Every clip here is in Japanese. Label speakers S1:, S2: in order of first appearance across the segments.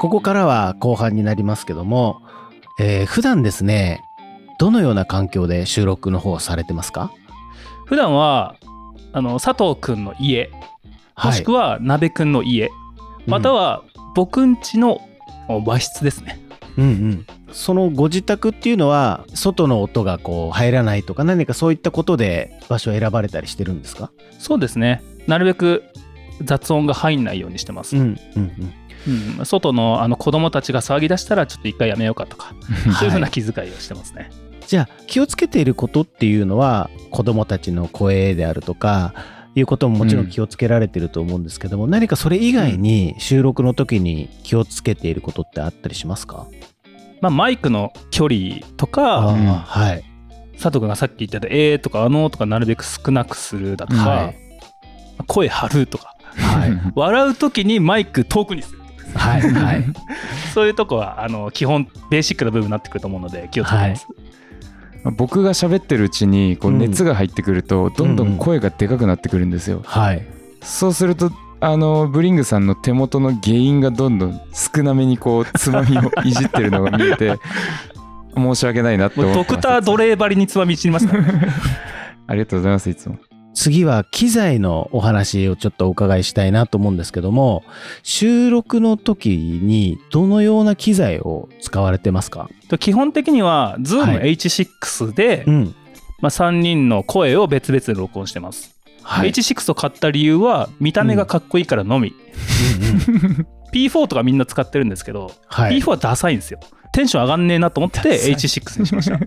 S1: ここからは後半になりますけども、えー、普段ですねどのような環境で収録の方をされてますか？
S2: 普段はあの佐藤くんの家もしくは鍋くんの家、または僕んちの和室ですね。
S1: うんうん、そのご自宅っていうのは外の音がこう入らないとか何かそういったことで場所を選ばれたりしてるんですか？
S2: そうですね。なるべく雑音が入んないようにしてます、
S1: うんうん
S2: うん、外のあの子供たちが騒ぎ出したらちょっと一回やめようかとかそういうふうな気遣いをしてますね、
S1: じゃあ気をつけていることっていうのは子供たちの声であるとかいうことももちろん気をつけられてると思うんですけども、何かそれ以外に収録の時に気をつけていることってあったりしますか、
S2: まあ、マイクの距離とか
S1: はい。
S2: 佐藤君がさっき言ってた「えー」とか「あのー」とかなるべく少なくするだとか、
S1: はい。
S2: 声張るとか。
S1: はい。
S2: 笑う時にマイク遠くにする
S1: はいはい。
S2: そういうとこはあの基本ベーシックな部分になってくると思うので気をつけてます、
S3: 僕が喋ってるうちにこう
S1: うん。
S3: 熱が入ってくるとどんどん声がでかくなってくるんですよ、
S1: はい。
S3: そうするとあのブリングさんの手元の原因がどんどん少なめにこうつまみをいじってるのが見えて 申し訳ないなって
S2: もう
S3: 思ってます。
S2: ドクター・ドレーバリにつまみいちりますからね。
S3: ありがとうございますいつも
S1: 次は機材のお話をちょっとお伺いしたいなと思うんですけども収録の時にどのような機材を使われてますか？
S2: 基本的には
S1: は
S2: ZoomH6 で、
S1: ん。
S2: まあ、3人の声を別々で録音してます、
S1: はい。
S2: H6 を買った理由は見た目がかっこいいからのみ、
S1: うんうん
S2: P4 とかみんな使ってるんですけど、
S1: はい。
S2: P4 はダサいんですよ。テンション上がんねえなと思って
S1: ダサい。
S2: H6 にしました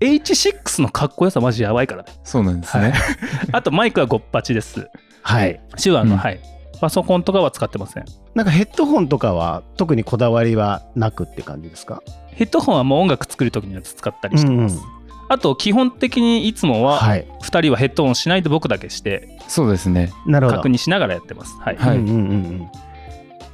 S2: H6 のかっこよさマジやばいからね。
S3: そうなんですね、
S2: あとマイクはごっぱちです。
S1: はい。
S2: 手話の、
S3: うん。
S2: はい。パソコンとかは使ってません。
S1: なんかヘッドホンとかは特にこだわりはなくって感じですか？
S2: ヘッドホンはもう音楽作る時には使ったりしてます、
S1: うんうん。
S2: あと基本的にいつもは
S1: はい。
S2: 2人はヘッドホンしないで僕だけして
S3: そうですね。
S1: なるほど。
S2: 確認しながらやってます。はい、
S3: はい
S1: うんうんうんうん。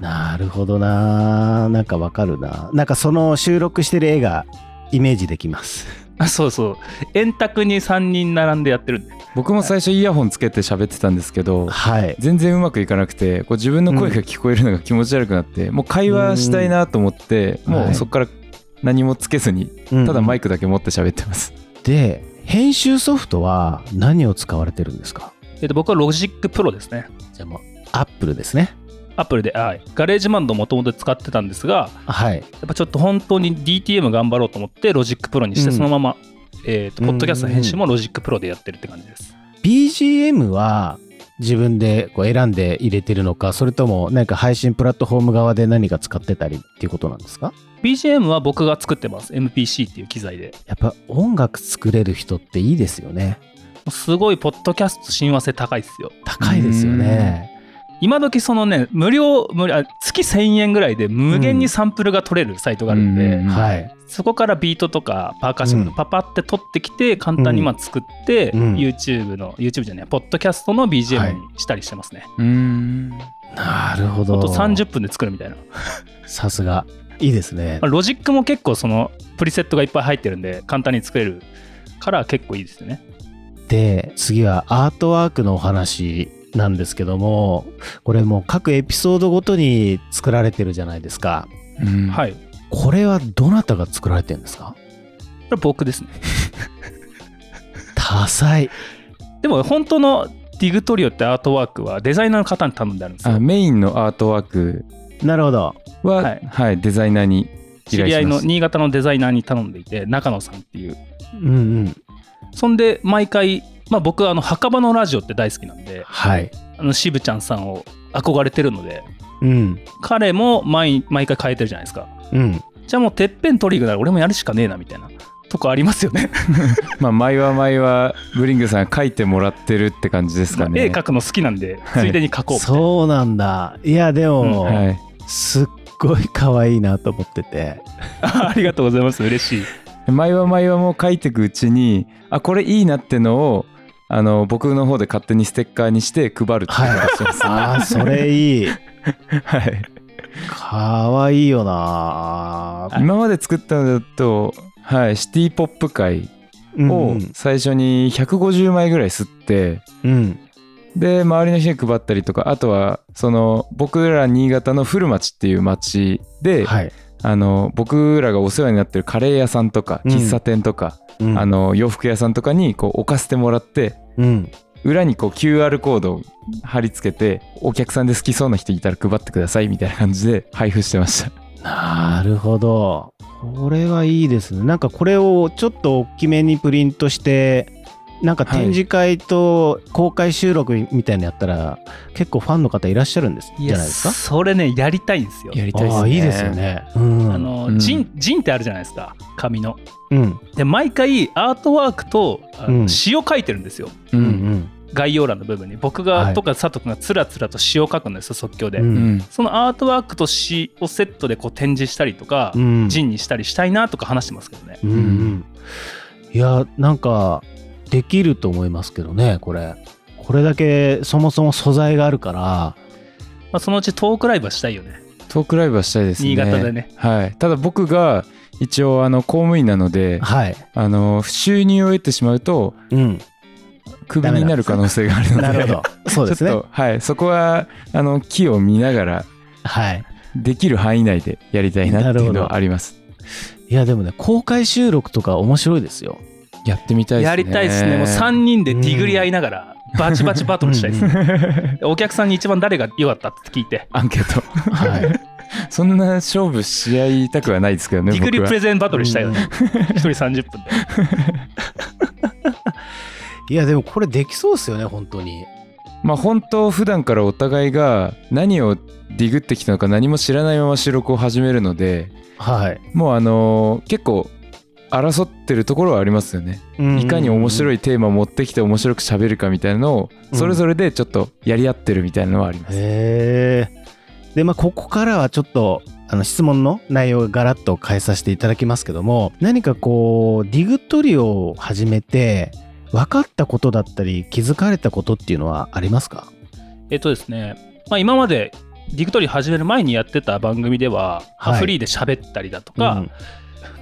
S1: なるほどななんかわかるななんかその収録してる絵がイメージできます。
S2: あそうそう。円卓に3人並んでやってるんで。
S3: 僕も最初イヤホンつけて喋ってたんですけど
S1: はい。
S3: 全然うまくいかなくてこう自分の声が聞こえるのが気持ち悪くなって、もう会話したいなと思って、も
S1: うんはい。
S3: うそこから何もつけずにただマイクだけ持って喋ってます、
S1: で編集ソフトは何を使われてるんですか？
S2: えっと僕は Logic Pro ですね。
S1: じゃあもう Apple ですね
S2: Apple で、はい、 GarageBand もともと使ってたんですが
S1: はい。
S2: やっぱちょっと本当に DTM 頑張ろうと思って Logic Pro にして
S1: うん。
S2: そのまま、えーと
S1: うん。
S2: ポッドキャストの編集も Logic Pro でやってるって感じです、
S1: BGM は自分でこう選んで入れてるのかそれとも何か配信プラットフォーム側で何か使ってたりっていうことなんですか
S2: ？BGM は僕が作ってます。MPC っていう機材で。
S1: やっぱ音楽作れる人っていいですよね。
S2: すごいポッドキャスト親和性高いですよ。
S1: 高いですよね
S2: 今時そのね無料無料あ月1000円ぐらいで無限にサンプルが取れるサイトがあるんで、そこからビートとかパーカッションパパって取ってきて簡単にまあ作って、
S1: うん。
S2: YouTube の YouTube じゃないポッドキャストの
S1: はい。
S2: BGM にしたりしてますね、
S3: うーん。
S1: なるほど。
S2: あと30分で作るみたいな、ま
S1: さすが。いいですね。
S2: あ、ロジックも結構そのプリセットがいっぱい入ってるんで簡単に作れるから結構いいですよね。
S1: で次はアートワークのお話なんですけどもこれもう各エピソードごとに作られてるじゃないですか。
S3: うん。
S2: はい。こ
S1: これはどなたが作られてるんですか？
S2: れ僕ですね。
S1: 多彩
S2: でも本当のディグトリオってアートワークはデザイナーの方に頼んであるんですよ。
S3: あメインのアートワーク。
S1: なるほど。
S3: は、
S2: は
S3: はいいデザイナーに依
S2: 知り合いの新潟のデザイナーに頼んでいて中野さんっていう。
S1: うんうん。
S2: そんで毎回、まあ、僕はあの墓場のラジオって大好きなんで
S1: はい。
S2: あの渋ちゃんさんを憧れてるので
S1: うん。
S2: 彼も毎毎回変えてるじゃないですか。
S1: うん。
S2: じゃあもうてっぺん取り行くなら俺もやるしかねえなみたいなとこありますよね。
S3: まあ毎は毎はブリングさん描いてもらってるって感じですかね、
S2: 絵描くの好きなんでついでに描こうみたいな、
S1: そうなんだ。いやでも、
S3: はい
S1: すっごい可愛いなと思ってて。
S2: ありがとうございます。嬉しい。
S3: 毎は毎はもう書いていくうちにあこれいいなってのをあの僕の方で勝手にステッカーにして配るっていうのをしてます、
S1: ああそれいい。
S3: はい、
S1: 可愛いよな。
S3: 今まで作ったのだと、はい、シティポップ界
S1: うん
S3: を最初に150枚ぐらい吸って
S1: うん。
S3: で周りの人に配ったりとかあとはその僕ら新潟の古町っていう町で、
S1: はい。
S3: あの僕らがお世話になってるカレー屋さんとか
S1: うん
S3: 喫茶店とか、
S1: うん
S3: あ、の洋服屋さんとかにこう置かせてもらって
S1: うん。
S3: 裏にこう QR コードを貼り付けてお客さんで好きそうな人いたら配ってくださいみたいな感じで 配布してました
S1: なるほど。これはいいですね。なんかこれをちょっと大きめにプリントして、なんか展示会と公開収録みたいなのやったら、結構ファンの方いらっしゃるんですじゃないですか？
S2: それねやりたいんですよ。
S3: やりたいですね。
S1: ああいいですよね。うん。
S2: あの、
S3: うん。
S2: ジンジンってあるじゃないですか紙の。
S1: うん。
S2: で毎回アートワークと詩を書いてるんですよ。
S3: う
S1: うん。ん
S2: 概要欄の部分に。僕が、
S1: はい。
S2: とか佐藤君がつらつらと詩を書くんですよ即興で、
S1: うん
S3: うん。
S2: そのアートワークと詩をセットでこう展示したりとか、
S1: うん。
S2: ジンにしたりしたいなとか話してますけどね。
S1: うんうん。いや、なんか、できると思いますけどね、これ。これだけそもそも素材があるから、
S2: まあ、そのうちトークライブはしたいよね
S3: トークライブはしたいですね
S2: 新潟でね
S3: はいただ僕が一応あの公務員なので
S1: はい。
S3: あの収入を得てしまうと
S1: うん。
S3: クビになる可能性があるので
S1: なるほど。そうですね
S3: ちょっ。とはいそこはあの木を見ながら
S1: はい。
S3: できる範囲内でやりたいなっていうのはあります
S1: いや、でもね、公開収録とか面白いですよ。
S3: やってみたいですね。
S2: やりたいですね。もう3人でディグり合いながらバチバチバトルしたいですね、お客さんに一番誰が良かったって聞いて。
S3: アンケート。
S1: はい。
S3: そんな勝負し合いたくはないですけどね
S2: ディグリプレゼンバトルしたいよね。一人30分で。
S1: いや、でもこれできそうですよね、本当に。
S3: まあ本当普段からお互いが何をディグってきたのか何も知らないまま収録を始めるので
S1: はい。
S3: もうあのー結構争ってるところはありますよね、いかに面白
S1: い。
S3: いテーマを持ってきて面白く喋るかみたいなのをそれぞれでちょっとやり合ってるみたいなのはあります、
S1: へえ。で、まあ、ここからはちょっと、あの質問の内容をガラッと変えさせていただきますけども何かこうディグトリオを始めて分かったことだったり気づかれたことっていうのはありますか？
S2: えっとですね、まあ、今までディグトリ始める前にやってた番組では、まあ
S1: はい。
S2: フリーで喋ったりだとか、
S1: うん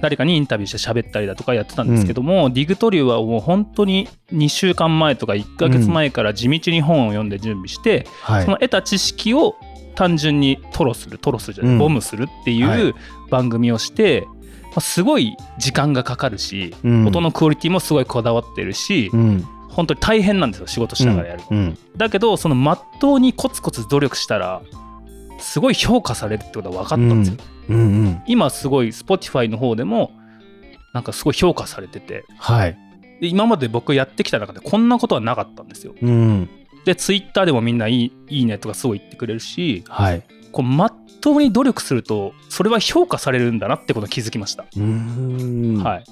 S2: 誰かにインタビューして喋ったりだとかやってたんですけども、ディグトリはもう本当に2週間前とか1ヶ月前から地道に本を読んで準備して、
S1: はい。
S2: その得た知識を単純にトロするトロするじゃない、
S1: うん。
S2: ボムするってい
S1: はい。う
S2: 番組をして、まあ、すごい時間がかかるし、
S1: うん。
S2: 音のクオリティもすごいこだわってるし、
S1: うん。
S2: 本当に大変なんですよ仕事しながらやる、
S1: うん。
S2: だけどそのまっとうにコツコツ努力したらすごい評価されるってことが分かったんですよ、
S1: うんうん。
S2: 今すごい Spotify の方でもなんかすごい評価されてて。
S1: はい。
S2: で今まで僕やってきた中でこんなことはなかったんですよ。
S1: うん。
S2: で Twitter でもみんないいいいねとかすごい言ってくれるし
S1: はい。
S2: こうまっとうに努力するとそれは評価されるんだなってことに気づきました、
S1: うーん。
S2: はい。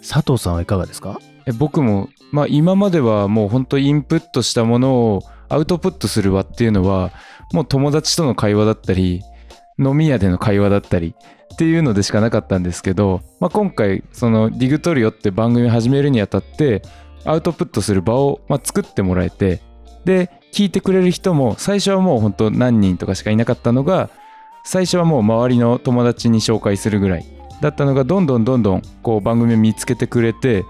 S1: 佐藤さんはいかがですか？
S3: え僕も、まあ、今まではもう本当インプットしたものをアウトプットする場っていうのはもう友達との会話だったり飲み屋での会話だったりっていうのでしかなかったんですけど、まあ、今回そのディグトリオって番組始めるにあたってアウトプットする場をま作ってもらえてで聞いてくれる人も最初はもう本当何人とかしかいなかったのが最初はもう周りの友達に紹介するぐらいだったのがどんどんどんどんこう番組を見つけてくれて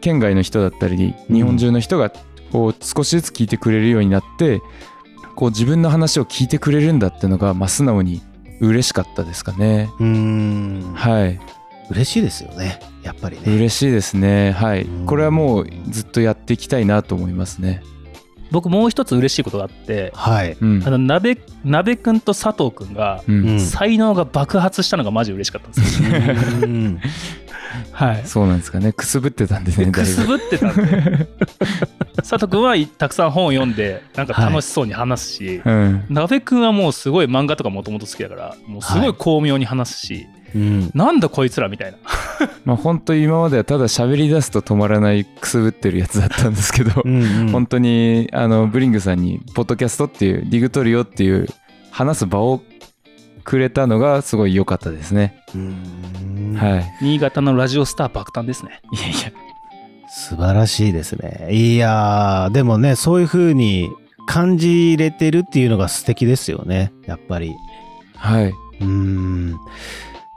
S3: 県外の人だったり日本中の人がこう少しずつ聞いてくれるようになってこう自分の話を聞いてくれるんだってのがまあ素直に嬉しかったですかね。
S1: うーん。
S3: はい。
S1: 嬉しいですよね。やっぱりね。
S3: 嬉しいですね。はい。
S1: うん。
S3: これはもうずっとやっていきたいなと思いますね。
S2: 僕もう一つ嬉しいことがあって
S1: はい。
S3: うん。
S2: あの鍋鍋くんと佐藤くんが才能が爆発したのがマジ嬉しかったんですよ、
S1: うん。
S2: はい。
S3: そうなんですかね。くすぶってたんでねだい
S2: くす
S3: ぶ。
S2: ぶってたんで。佐藤君はたくさん本を読んでなんか楽しそうに話すし、
S3: うん。
S2: 鍋くんはもうすごい漫画とかもともと好きだからもうすごい。巧妙に話すし、
S1: うん
S2: なんだこいつらみたいな
S3: まあ本当今まではただ喋り出すと止まらないくすぶってるやつだったんですけど、
S1: うんうん
S3: 本当にあのブリングさんにポッドキャストっていうディグトリオっていう話す場をくれたのがすごい良かったですね。
S1: うん
S3: はい。
S2: 新潟のラジオスター爆誕ですね
S3: いやいや。
S1: 素晴らしいですね。いやー、でもね、そういう風に感じれてるっていうのが素敵ですよね、やっぱり。
S3: はい。
S1: うーん。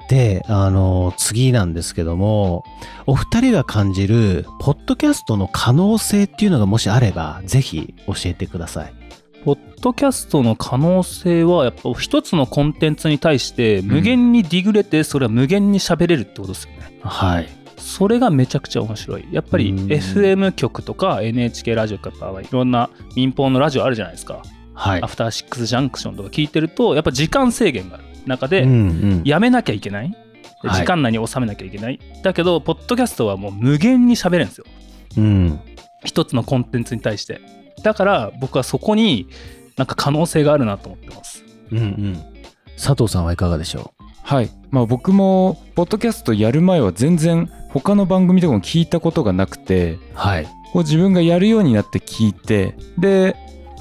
S1: で、あの、次なんですけども、お二人が感じる、ポッドキャストの可能性っていうのがもしあれば、ぜひ教えてください。
S2: ポッドキャストの可能性はやっぱ一つのコンテンツに対して無限にディグれてそれは無限に喋れるってことですよね。
S1: はい。
S2: それがめちゃくちゃ面白い。やっぱり
S1: うん
S2: FM 局とか NHK ラジオとかいろんな民放のラジオあるじゃないですか。
S1: はい
S2: ア。フターシックスジャンクションとか聞いてるとやっぱ時間制限がある中で
S1: うんうん
S2: やめなきゃいけない。で
S1: はい
S2: 時間内に収めなきゃいけない。だけど、ポッドキャストはもう無限に喋れるんですよ。
S1: うん。
S2: 一つのコンテンツに対して。だから僕はそこになんか可能性があるなと思ってます。
S1: うんうん。佐藤さんはいかがでしょ
S3: はい、まあ、僕もポッドキャストやる前は全然他の番組とかも聞いたことがなくて
S1: うはい。
S3: こう自分がやるようになって聞いてで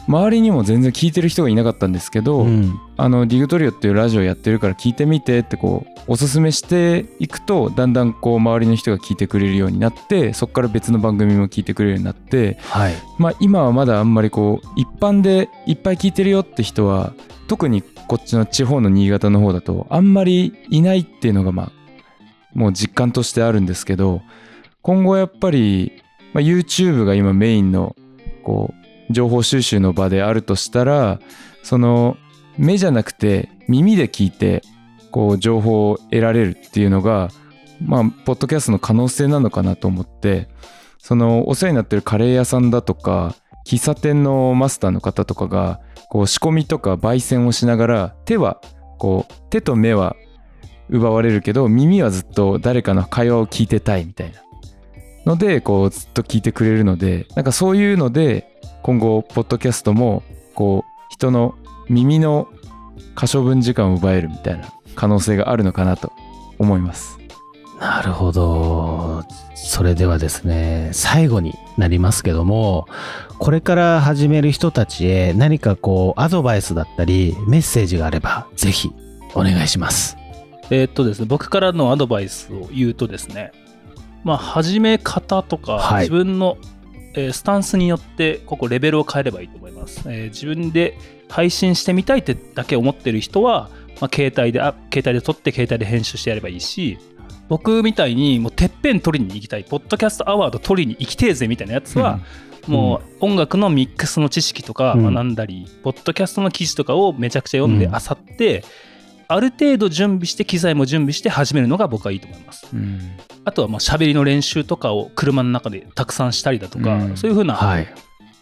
S3: 周りにも全然聞いてる人がいなかったんですけど、
S1: うん。
S3: あのディグトリオっていうラジオやってるから聞いてみてってこうおすすめしていくとだんだんこう周りの人が聞いてくれるようになってそこから別の番組も聞いてくれるようになって
S1: はい。
S3: まあ今はまだあんまりこう一般でいっぱい聞いてるよって人は特にこっちの地方の新潟の方だとあんまりいないっていうのがまあもう実感としてあるんですけど今後やっぱり、まあ、YouTube が今メインのこう情報収集の場であるとしたらその目じゃなくて耳で聞いてこう情報を得られるっていうのがまあポッドキャストの可能性なのかなと思ってそのお世話になってるカレー屋さんだとか喫茶店のマスターの方とかがこう仕込みとか焙煎をしながら手はこう手と目は奪われるけど耳はずっと誰かの会話を聞いてたいみたいな。のでこうずっと聞いてくれるのでなんかそういうので今後ポッドキャストもこう人の耳の可処分時間を奪えるみたいな可能性があるのかなと思います。
S1: なるほど。それではですね、最後になりますけども、これから始める人たちへ何かこう、アドバイスだったり、メッセージがあれば、ぜひ、お願いします。
S2: えーっとですね、僕からのアドバイスを言うとですね、まあ、始め方とか、
S1: はい
S2: 自分の、えースタンスによって、ここレベルを変えればいいと思います。えー自分で配信してみたいってだけ思ってる人は、まあ、携帯であ、携帯で撮って、携帯で編集してやればいいし、僕みたいにもうてっぺん取りに行きたい、ポッドキャストアワード取りに行きてえぜみたいなやつは、もう音楽のミックスの知識とか
S1: うん。
S2: 学んだり、ポッドキャストの記事とかをめちゃくちゃ読んで
S1: うん。
S2: 漁って、ある程度準備して機材も準備して始めるのが僕はいいと思います。
S3: うん
S2: あとはまあ喋りの練習とかを車の中でたくさんしたりだとか、
S3: うん
S2: そういうふうな、
S1: はい。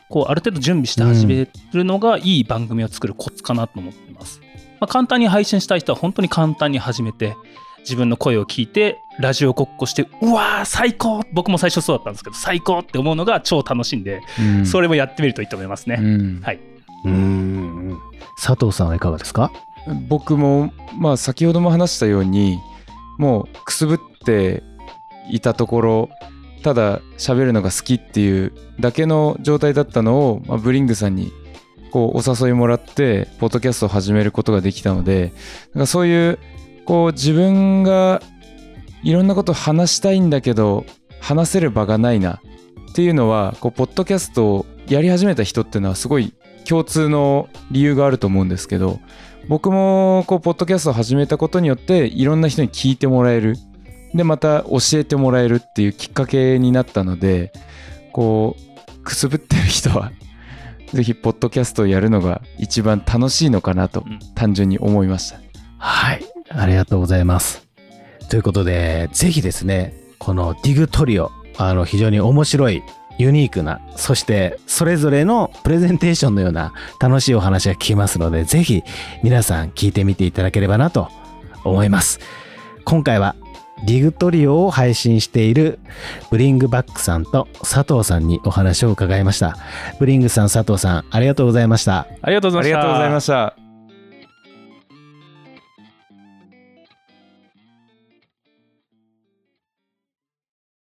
S2: こうある程度準備して始めるのがいい番組を作るコツかなと思っています。まあ、簡単に配信したい人は本当に簡単に始めて自分の声を聞いてラジオごっこしてうわー最高僕も最初そうだったんですけど最高って思うのが超楽しいんで、
S3: うん
S2: それもやってみるといいと思いますね。
S3: うん
S2: はい。
S1: うーん。佐藤さんはいかがですか？
S3: 僕もまあ先ほども話したようにもうくすぶっていたところただ喋るのが好きっていうだけの状態だったのを、まあ、ブリングさんにこうお誘いもらってポッドキャストを始めることができたのでなんかそういうこう自分がいろんなことを話したいんだけど話せる場がないなっていうのはこうポッドキャストをやり始めた人っていうのはすごい共通の理由があると思うんですけど僕もこうポッドキャストを始めたことによっていろんな人に聞いてもらえるでまた教えてもらえるっていうきっかけになったのでこうくすぶってる人は ぜひポッドキャストをやるのが一番楽しいのかなと
S2: うん
S3: 単純に思いました。
S1: はい。ありがとうございます。ということで、ぜひですね、このディグトリオ、あの、非常に面白い、ユニークな、そしてそれぞれのプレゼンテーションのような楽しいお話が聞きますので、ぜひ皆さん聞いてみていただければなと思います。今回はディグトリオを配信しているブリングバックさんと佐藤さんにお話を伺いました。ブリングさん、佐藤さん、ありがとうございました。
S2: ありがとうございました。
S3: ありがとうございました。